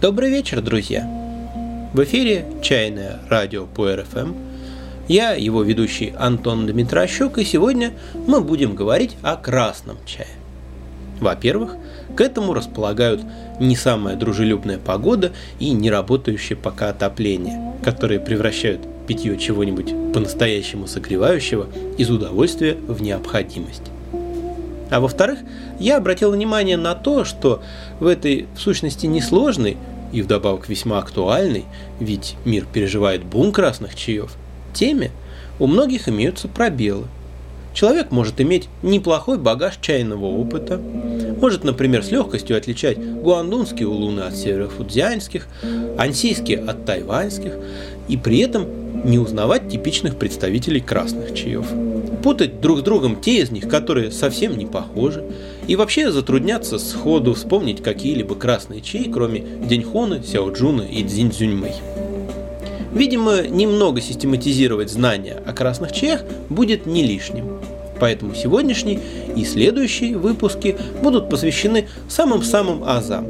Добрый вечер, друзья! В эфире «Чайное радио по РФМ». Я его ведущий Антон Дмитрощук, и сегодня мы будем говорить о красном чае. Во-первых, к этому располагают не самая дружелюбная погода и не работающее пока отопление, которые превращают питье чего-нибудь по-настоящему согревающего из удовольствия в необходимость. А во-вторых, я обратил внимание на то, что в этой, в сущности, несложной и вдобавок весьма актуальной, ведь мир переживает бум красных чаев, теме у многих имеются пробелы. Человек может иметь неплохой багаж чайного опыта, может, например, с легкостью отличать гуандунские улуны от северофудзианских, ансийские от тайваньских, и при этом не узнавать типичных представителей красных чаев. Путать друг с другом те из них, которые совсем не похожи, и вообще затрудняться сходу вспомнить какие-либо красные чаи, кроме Деньхуна, Сяоджуна и Цзиньцзюньмэй. Видимо, немного систематизировать знания о красных чаях будет не лишним. Поэтому сегодняшний и следующие выпуски будут посвящены самым-самым азам,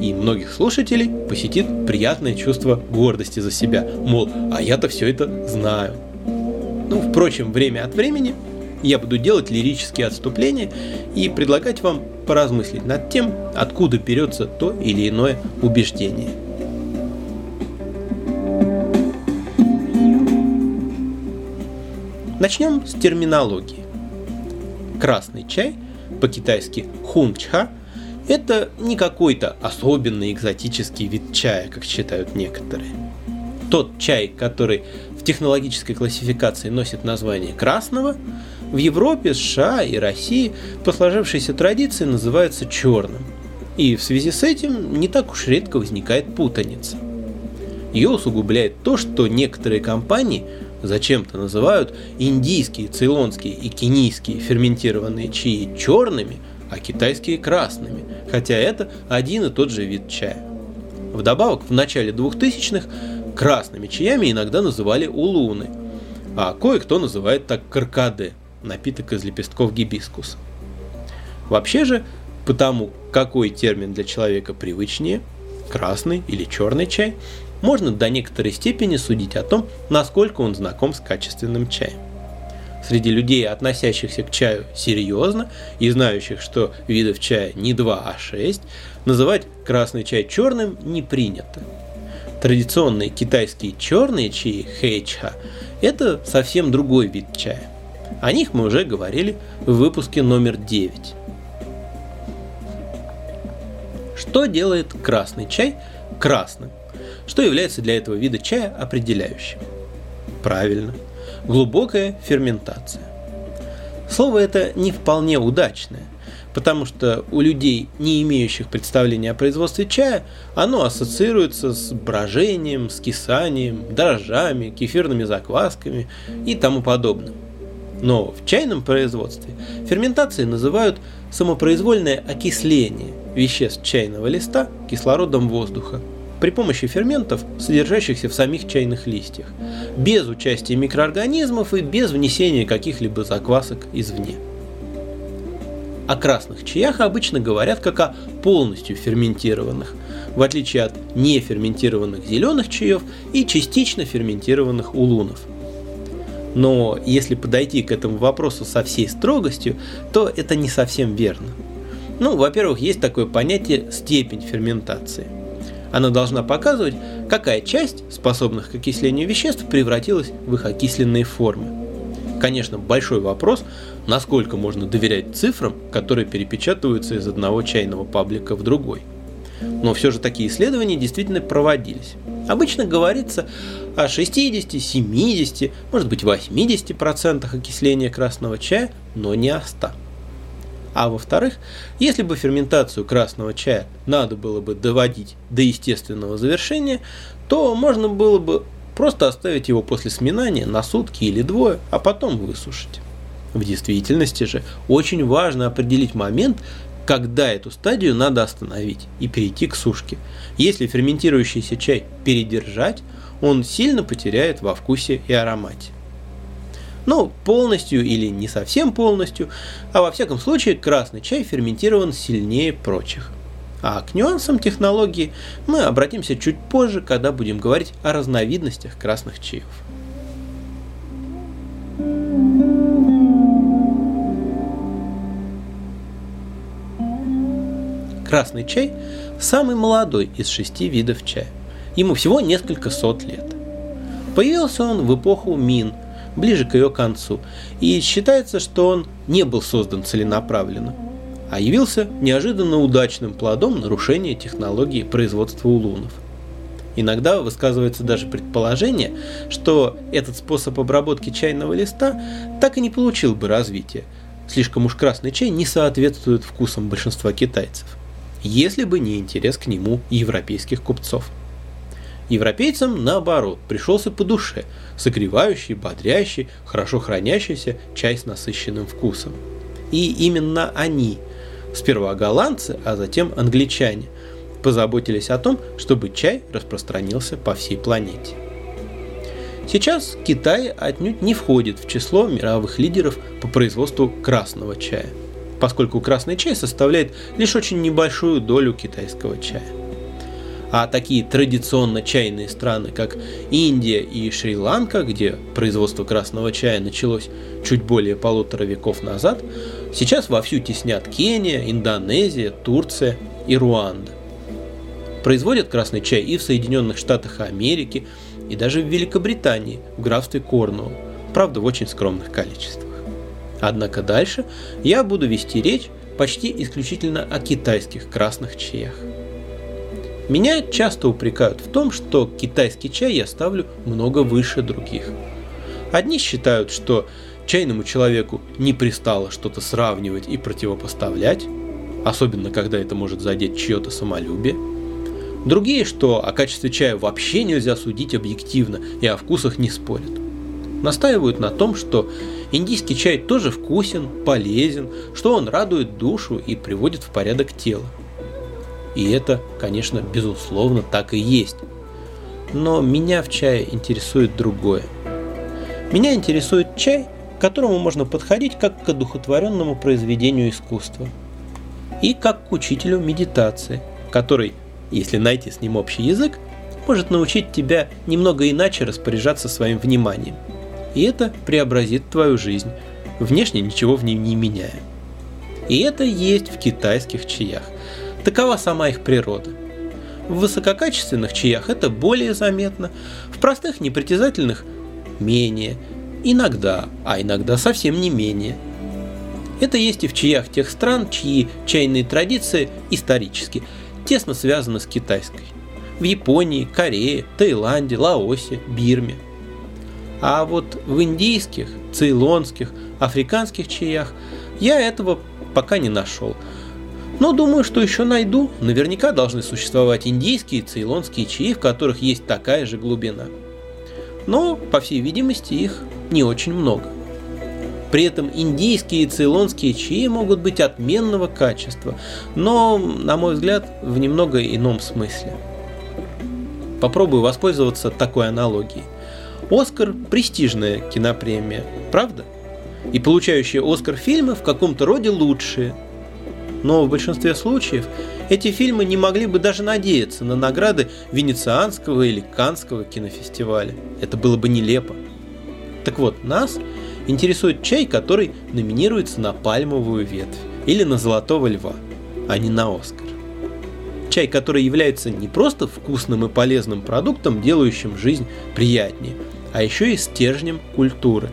и многих слушателей посетит приятное чувство гордости за себя. Мол, а я-то все это знаю. Ну, впрочем, время от времени я буду делать лирические отступления и предлагать вам поразмыслить над тем, откуда берется то или иное убеждение. Начнем с терминологии. Красный чай, по-китайски хунчха, это не какой-то особенный экзотический вид чая, как считают некоторые. Тот чай, который в технологической классификации носит название красного, в Европе, США и России по сложившейся традиции называется черным. И в связи с этим не так уж редко возникает путаница. Ее усугубляет то, что некоторые компании зачем-то называют индийские, цейлонские и кенийские ферментированные чаи черными – а китайские красными, хотя это один и тот же вид чая. Вдобавок, в начале 2000-х красными чаями иногда называли улуны, а кое-кто называет так каркаде, напиток из лепестков гибискуса. Вообще же, потому какой термин для человека привычнее, красный или черный чай, можно до некоторой степени судить о том, насколько он знаком с качественным чаем среди людей, относящихся к чаю серьезно и знающих, что видов чая не 2, а 6, называть красный чай черным не принято. Традиционные китайские черные чаи хэйчха – это совсем другой вид чая. О них мы уже говорили в выпуске номер 9. Что делает красный чай красным? Что является для этого вида чая определяющим? Правильно – глубокая ферментация. Слово это не вполне удачное, потому что у людей, не имеющих представления о производстве чая, оно ассоциируется с брожением, скисанием, дрожжами, кефирными заквасками и тому подобным. Но в чайном производстве ферментацией называют самопроизвольное окисление веществ чайного листа кислородом воздуха – при помощи ферментов, содержащихся в самих чайных листьях, без участия микроорганизмов и без внесения каких-либо заквасок извне. О красных чаях обычно говорят как о полностью ферментированных, в отличие от неферментированных зеленых чаев и частично ферментированных улунов. Но если подойти к этому вопросу со всей строгостью, то это не совсем верно. Ну, во-первых, есть такое понятие степень ферментации – она должна показывать, какая часть способных к окислению веществ превратилась в их окисленные формы. Конечно, большой вопрос, насколько можно доверять цифрам, которые перепечатываются из одного чайного паблика в другой. Но все же такие исследования действительно проводились. Обычно говорится о 60, 70, может быть 80% окисления красного чая, но не о 100%. А во-вторых, если бы ферментацию красного чая надо было бы доводить до естественного завершения, то можно было бы просто оставить его после сминания на сутки или двое, а потом высушить. В действительности же очень важно определить момент, когда эту стадию надо остановить и перейти к сушке. Если ферментирующийся чай передержать, он сильно потеряет во вкусе и аромате. Но полностью или не совсем полностью, а во всяком случае красный чай ферментирован сильнее прочих. А к нюансам технологии мы обратимся чуть позже, когда будем говорить о разновидностях красных чаев. Красный чай – самый молодой из шести видов чая. Ему всего несколько сот лет. Появился он в эпоху Мин, ближе к ее концу, и считается, что он не был создан целенаправленно – а явился неожиданно удачным плодом нарушения технологии производства улунов. Иногда высказывается даже предположение, что этот способ обработки чайного листа так и не получил бы развития. Слишком уж красный чай не соответствует вкусам большинства китайцев, если бы не интерес к нему европейских купцов. Европейцам, наоборот, пришелся по душе согревающий, бодрящий, хорошо хранящийся чай с насыщенным вкусом. И именно они Сперва голландцы, а затем англичане позаботились о том, чтобы чай распространился по всей планете. Сейчас Китай отнюдь не входит в число мировых лидеров по производству красного чая, поскольку красный чай составляет лишь очень небольшую долю китайского чая. А такие традиционно чайные страны, как Индия и Шри-Ланка, где производство красного чая началось чуть более полутора веков назад, сейчас вовсю теснят Кения, Индонезия, Турция и Руанда. Производят красный чай и в Соединенных Штатах Америки, и даже в Великобритании, в графстве Корнуолл, правда в очень скромных количествах. Однако дальше я буду вести речь почти исключительно о китайских красных чаях. Меня часто упрекают в том, что китайский чай я ставлю много выше других. Одни считают, что чайному человеку не пристало что-то сравнивать и противопоставлять, особенно когда это может задеть чье-то самолюбие. Другие, что о качестве чая вообще нельзя судить объективно и о вкусах не спорят. Настаивают на том, что индийский чай тоже вкусен, полезен, что он радует душу и приводит в порядок тело. И это, конечно, безусловно так и есть. Но меня в чае интересует другое. Меня интересует чай, к которому можно подходить как к одухотворенному произведению искусства. И как к учителю медитации, который, если найти с ним общий язык, может научить тебя немного иначе распоряжаться своим вниманием. И это преобразит твою жизнь, внешне ничего в ней не меняя. И это есть в китайских чаях. Такова сама их природа. В высококачественных чаях это более заметно, в простых непритязательных – менее, иногда, а иногда совсем не менее. Это есть и в чаях тех стран, чьи чайные традиции исторически тесно связаны с китайской. В Японии, Корее, Таиланде, Лаосе, Бирме. А вот в индийских, цейлонских, африканских чаях я этого пока не нашел – но думаю, что еще найду. Наверняка должны существовать индийские и цейлонские чаи, в которых есть такая же глубина. Но, по всей видимости, их не очень много. При этом индийские и цейлонские чаи могут быть отменного качества, но, на мой взгляд, в немного ином смысле. Попробую воспользоваться такой аналогией. Оскар – престижная кинопремия, правда? И получающие Оскар фильмы в каком-то роде лучшие – но в большинстве случаев эти фильмы не могли бы даже надеяться на награды Венецианского или Канского кинофестиваля. Это было бы нелепо. Так вот, нас интересует чай, который номинируется на пальмовую ветвь или на золотого льва, а не на Оскар. Чай, который является не просто вкусным и полезным продуктом, делающим жизнь приятнее, а еще и стержнем культуры.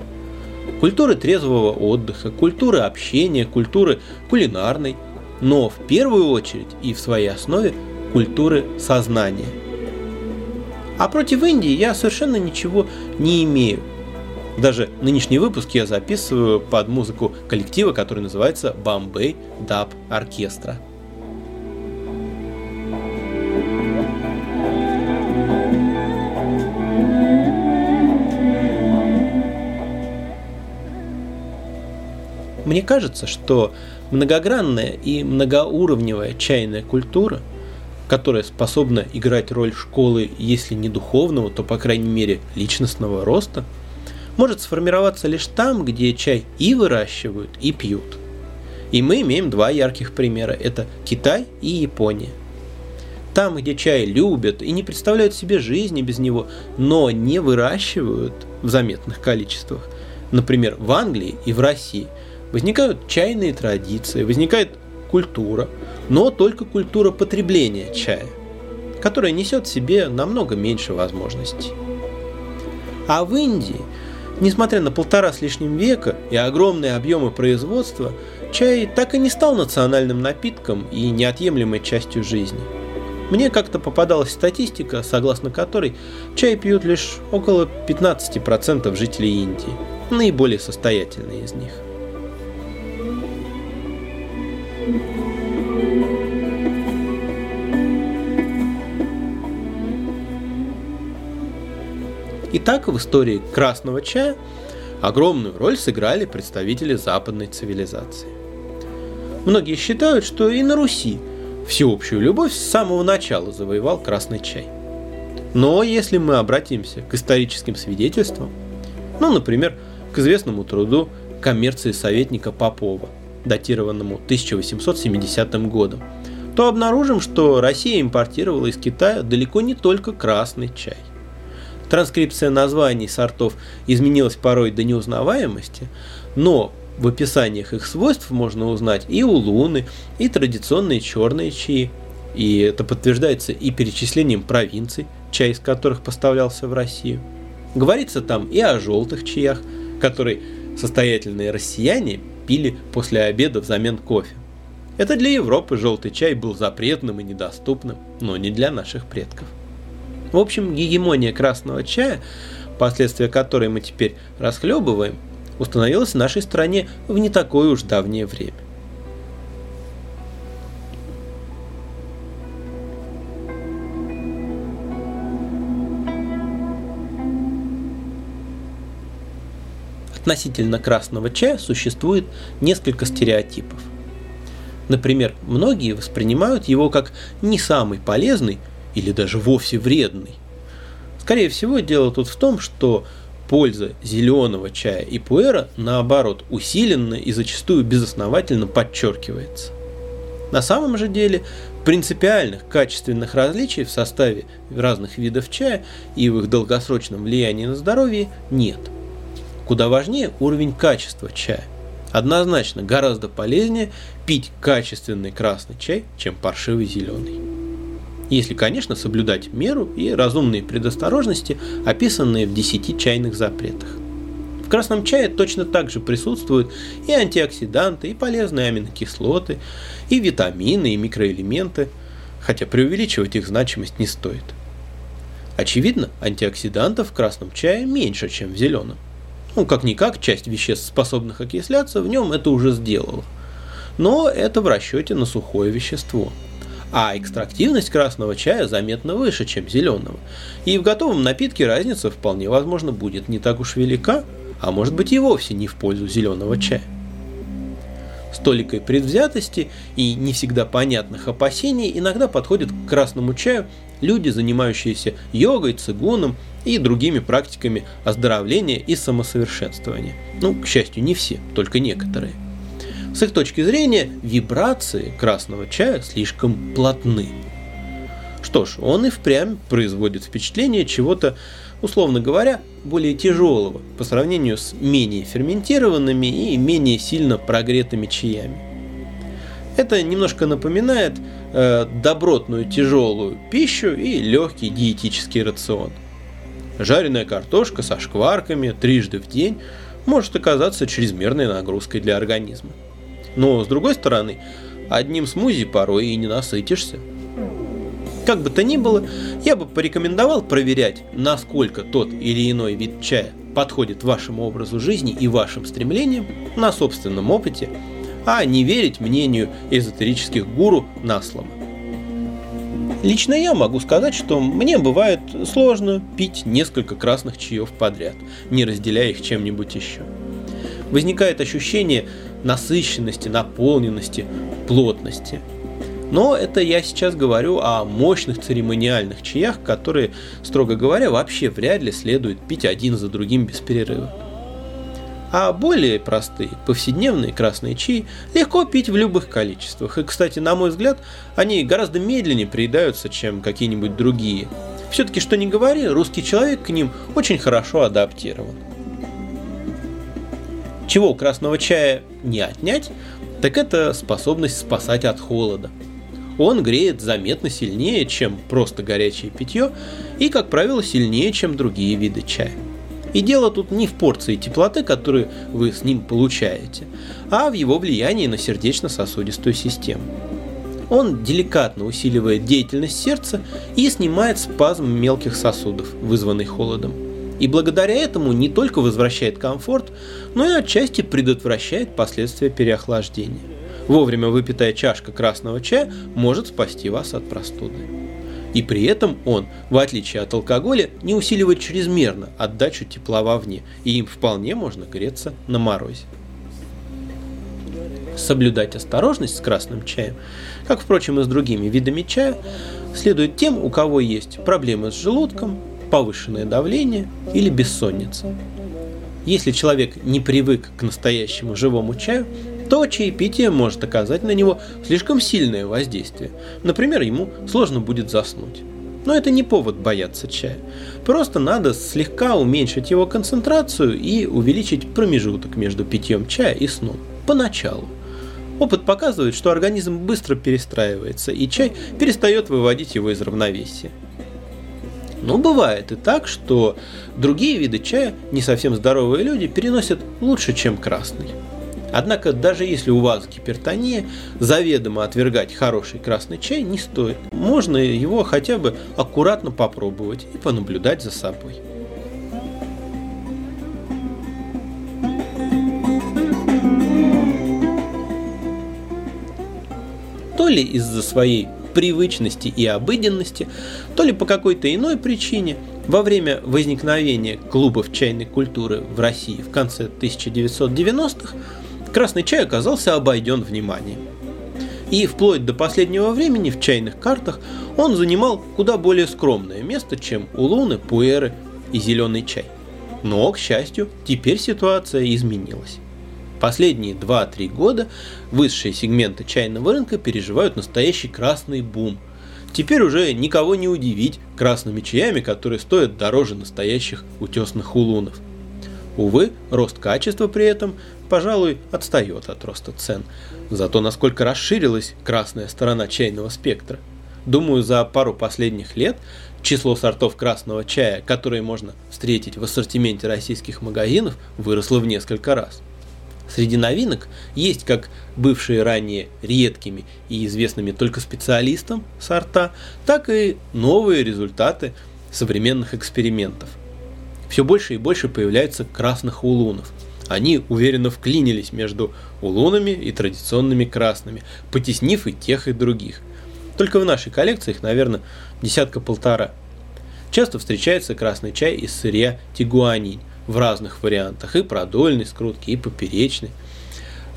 Культуры трезвого отдыха, культуры общения, культуры кулинарной, но в первую очередь и в своей основе культуры сознания. А против Индии я совершенно ничего не имею. Даже нынешний выпуск я записываю под музыку коллектива, который называется Bombay Dub Orchestra. Мне кажется, что многогранная и многоуровневая чайная культура, которая способна играть роль школы, если не духовного, то, по крайней мере, личностного роста, может сформироваться лишь там, где чай и выращивают, и пьют. И мы имеем два ярких примера. Это Китай и Япония. Там, где чай любят и не представляют себе жизни без него, но не выращивают в заметных количествах, например, в Англии и в России, возникают чайные традиции, возникает культура, но только культура потребления чая, которая несет в себе намного меньше возможностей. А в Индии, несмотря на полтора с лишним века и огромные объемы производства, чай так и не стал национальным напитком и неотъемлемой частью жизни – мне как-то попадалась статистика, согласно которой чай пьют лишь около 15% жителей Индии, наиболее состоятельные из них. Итак, в истории красного чая огромную роль сыграли представители западной цивилизации. Многие считают, что и на Руси – всеобщую любовь с самого начала завоевал красный чай. Но если мы обратимся к историческим свидетельствам, ну, например, к известному труду коммерции советника Попова, датированному 1870 годом, то обнаружим, что Россия импортировала из Китая далеко не только красный чай. Транскрипция названий сортов изменилась порой до неузнаваемости, но в описаниях их свойств можно узнать и улуны, и традиционные черные чаи. И это подтверждается и перечислением провинций, чай из которых поставлялся в Россию. Говорится там и о желтых чаях, которые состоятельные россияне пили после обеда взамен кофе. Это для Европы желтый чай был запретным и недоступным, но не для наших предков. В общем, гегемония красного чая, последствия которой мы теперь расхлебываем, установилась в нашей стране в не такое уж давнее время. Относительно красного чая существует несколько стереотипов. Например, многие воспринимают его как не самый полезный или даже вовсе вредный. Скорее всего, дело тут в том, что польза зеленого чая и пуэра, наоборот, усиленно и зачастую безосновательно подчеркивается. На самом же деле принципиальных качественных различий в составе разных видов чая и в их долгосрочном влиянии на здоровье нет. Куда важнее уровень качества чая. Однозначно гораздо полезнее пить качественный красный чай, чем паршивый зеленый если, конечно, соблюдать меру и разумные предосторожности, описанные в 10 чайных запретах. В красном чае точно так же присутствуют и антиоксиданты, и полезные аминокислоты, и витамины, и микроэлементы, хотя преувеличивать их значимость не стоит. Очевидно, антиоксидантов в красном чае меньше, чем в зеленом. Ну, как-никак, часть веществ, способных окисляться, в нем это уже сделала. Но это в расчете на сухое вещество – а экстрактивность красного чая заметно выше, чем зеленого. И в готовом напитке разница вполне возможно будет не так уж велика, а может быть и вовсе не в пользу зеленого чая. С толикой предвзятости и не всегда понятных опасений иногда подходят к красному чаю люди, занимающиеся йогой, цигуном и другими практиками оздоровления и самосовершенствования. Ну, к счастью, не все, только некоторые. С их точки зрения, вибрации красного чая слишком плотны. Что ж, он и впрямь производит впечатление чего-то, условно говоря, более тяжелого по сравнению с менее ферментированными и менее сильно прогретыми чаями. Это немножко напоминает э, добротную тяжелую пищу и легкий диетический рацион. Жареная картошка со шкварками трижды в день может оказаться чрезмерной нагрузкой для организма. Но, с другой стороны, одним смузи порой и не насытишься. Как бы то ни было, я бы порекомендовал проверять, насколько тот или иной вид чая подходит вашему образу жизни и вашим стремлениям на собственном опыте, а не верить мнению эзотерических гуру на слово. Лично я могу сказать, что мне бывает сложно пить несколько красных чаев подряд, не разделяя их чем-нибудь еще. Возникает ощущение, насыщенности, наполненности, плотности. Но это я сейчас говорю о мощных церемониальных чаях, которые, строго говоря, вообще вряд ли следует пить один за другим без перерыва. А более простые, повседневные красные чаи легко пить в любых количествах. И, кстати, на мой взгляд, они гораздо медленнее приедаются, чем какие-нибудь другие. Все-таки, что ни говори, русский человек к ним очень хорошо адаптирован. Чего у красного чая не отнять, так это способность спасать от холода. Он греет заметно сильнее, чем просто горячее питье, и, как правило, сильнее, чем другие виды чая. И дело тут не в порции теплоты, которую вы с ним получаете, а в его влиянии на сердечно-сосудистую систему. Он деликатно усиливает деятельность сердца и снимает спазм мелких сосудов, вызванный холодом. И благодаря этому не только возвращает комфорт, но и отчасти предотвращает последствия переохлаждения. Вовремя выпитая чашка красного чая может спасти вас от простуды. И при этом он, в отличие от алкоголя, не усиливает чрезмерно отдачу тепла вовне, и им вполне можно греться на морозе. Соблюдать осторожность с красным чаем, как, впрочем, и с другими видами чая, следует тем, у кого есть проблемы с желудком, повышенное давление или бессонница. Если человек не привык к настоящему живому чаю, то чаепитие может оказать на него слишком сильное воздействие. Например, ему сложно будет заснуть. Но это не повод бояться чая. Просто надо слегка уменьшить его концентрацию и увеличить промежуток между питьем чая и сном. Поначалу. Опыт показывает, что организм быстро перестраивается, и чай перестает выводить его из равновесия. Но бывает и так, что другие виды чая не совсем здоровые люди переносят лучше, чем красный. Однако, даже если у вас гипертония, заведомо отвергать хороший красный чай не стоит. Можно его хотя бы аккуратно попробовать и понаблюдать за собой. То ли из-за своей привычности и обыденности, то ли по какой-то иной причине во время возникновения клубов чайной культуры в России в конце 1990-х красный чай оказался обойден вниманием. И вплоть до последнего времени в чайных картах он занимал куда более скромное место, чем улуны, пуэры и зеленый чай. Но, к счастью, теперь ситуация изменилась. Последние 2-3 года высшие сегменты чайного рынка переживают настоящий красный бум. Теперь уже никого не удивить красными чаями, которые стоят дороже настоящих утесных улунов. Увы, рост качества при этом пожалуй, отстает от роста цен. Зато насколько расширилась красная сторона чайного спектра. Думаю, за пару последних лет число сортов красного чая, которые можно встретить в ассортименте российских магазинов, выросло в несколько раз. Среди новинок есть как бывшие ранее редкими и известными только специалистам сорта, так и новые результаты современных экспериментов. Все больше и больше появляется красных улунов – они уверенно вклинились между улунами и традиционными красными, потеснив и тех, и других. Только в нашей коллекции их, наверное, десятка-полтора. Часто встречается красный чай из сырья тигуанинь в разных вариантах, и продольный скрутки, и поперечный.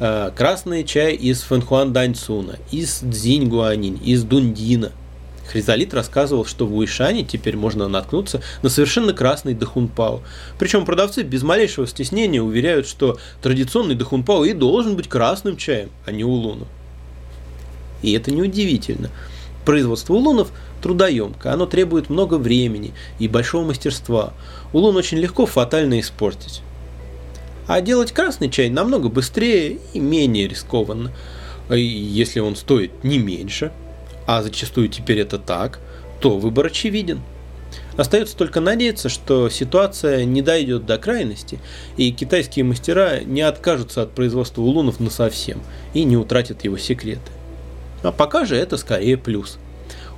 Э, красный чай из фэнхуан даньцуна, из дзинь гуанинь, из дундина – Хризалит рассказывал, что в Уишане теперь можно наткнуться на совершенно красный дахунпао. Причем продавцы без малейшего стеснения уверяют, что традиционный дахунпао и должен быть красным чаем, а не улуном. И это неудивительно. Производство улунов трудоемко, оно требует много времени и большого мастерства. Улун очень легко фатально испортить. А делать красный чай намного быстрее и менее рискованно, если он стоит не меньше – а зачастую теперь это так, то выбор очевиден. Остается только надеяться, что ситуация не дойдет до крайности, и китайские мастера не откажутся от производства улунов на совсем и не утратят его секреты. А пока же это скорее плюс.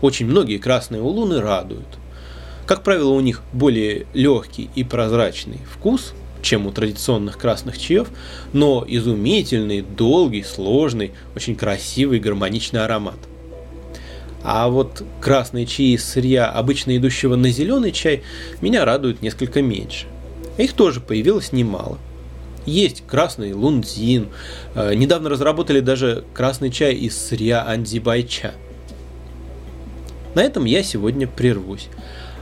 Очень многие красные улуны радуют. Как правило, у них более легкий и прозрачный вкус, чем у традиционных красных чаев, но изумительный, долгий, сложный, очень красивый, гармоничный аромат. А вот красные чаи из сырья, обычно идущего на зеленый чай, меня радуют несколько меньше. Их тоже появилось немало. Есть красный лунзин. Э, недавно разработали даже красный чай из сырья андзибайча. На этом я сегодня прервусь.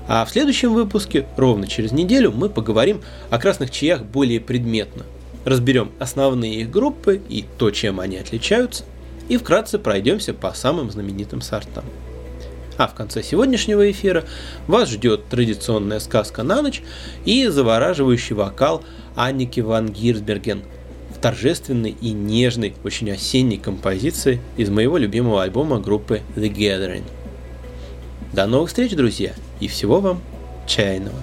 А в следующем выпуске, ровно через неделю, мы поговорим о красных чаях более предметно. разберем основные их группы и то, чем они отличаются, и вкратце пройдемся по самым знаменитым сортам. А в конце сегодняшнего эфира вас ждет традиционная сказка на ночь и завораживающий вокал Анники ван Гирсберген в торжественной и нежной, очень осенней композиции из моего любимого альбома группы The Gathering. До новых встреч, друзья, и всего вам чайного!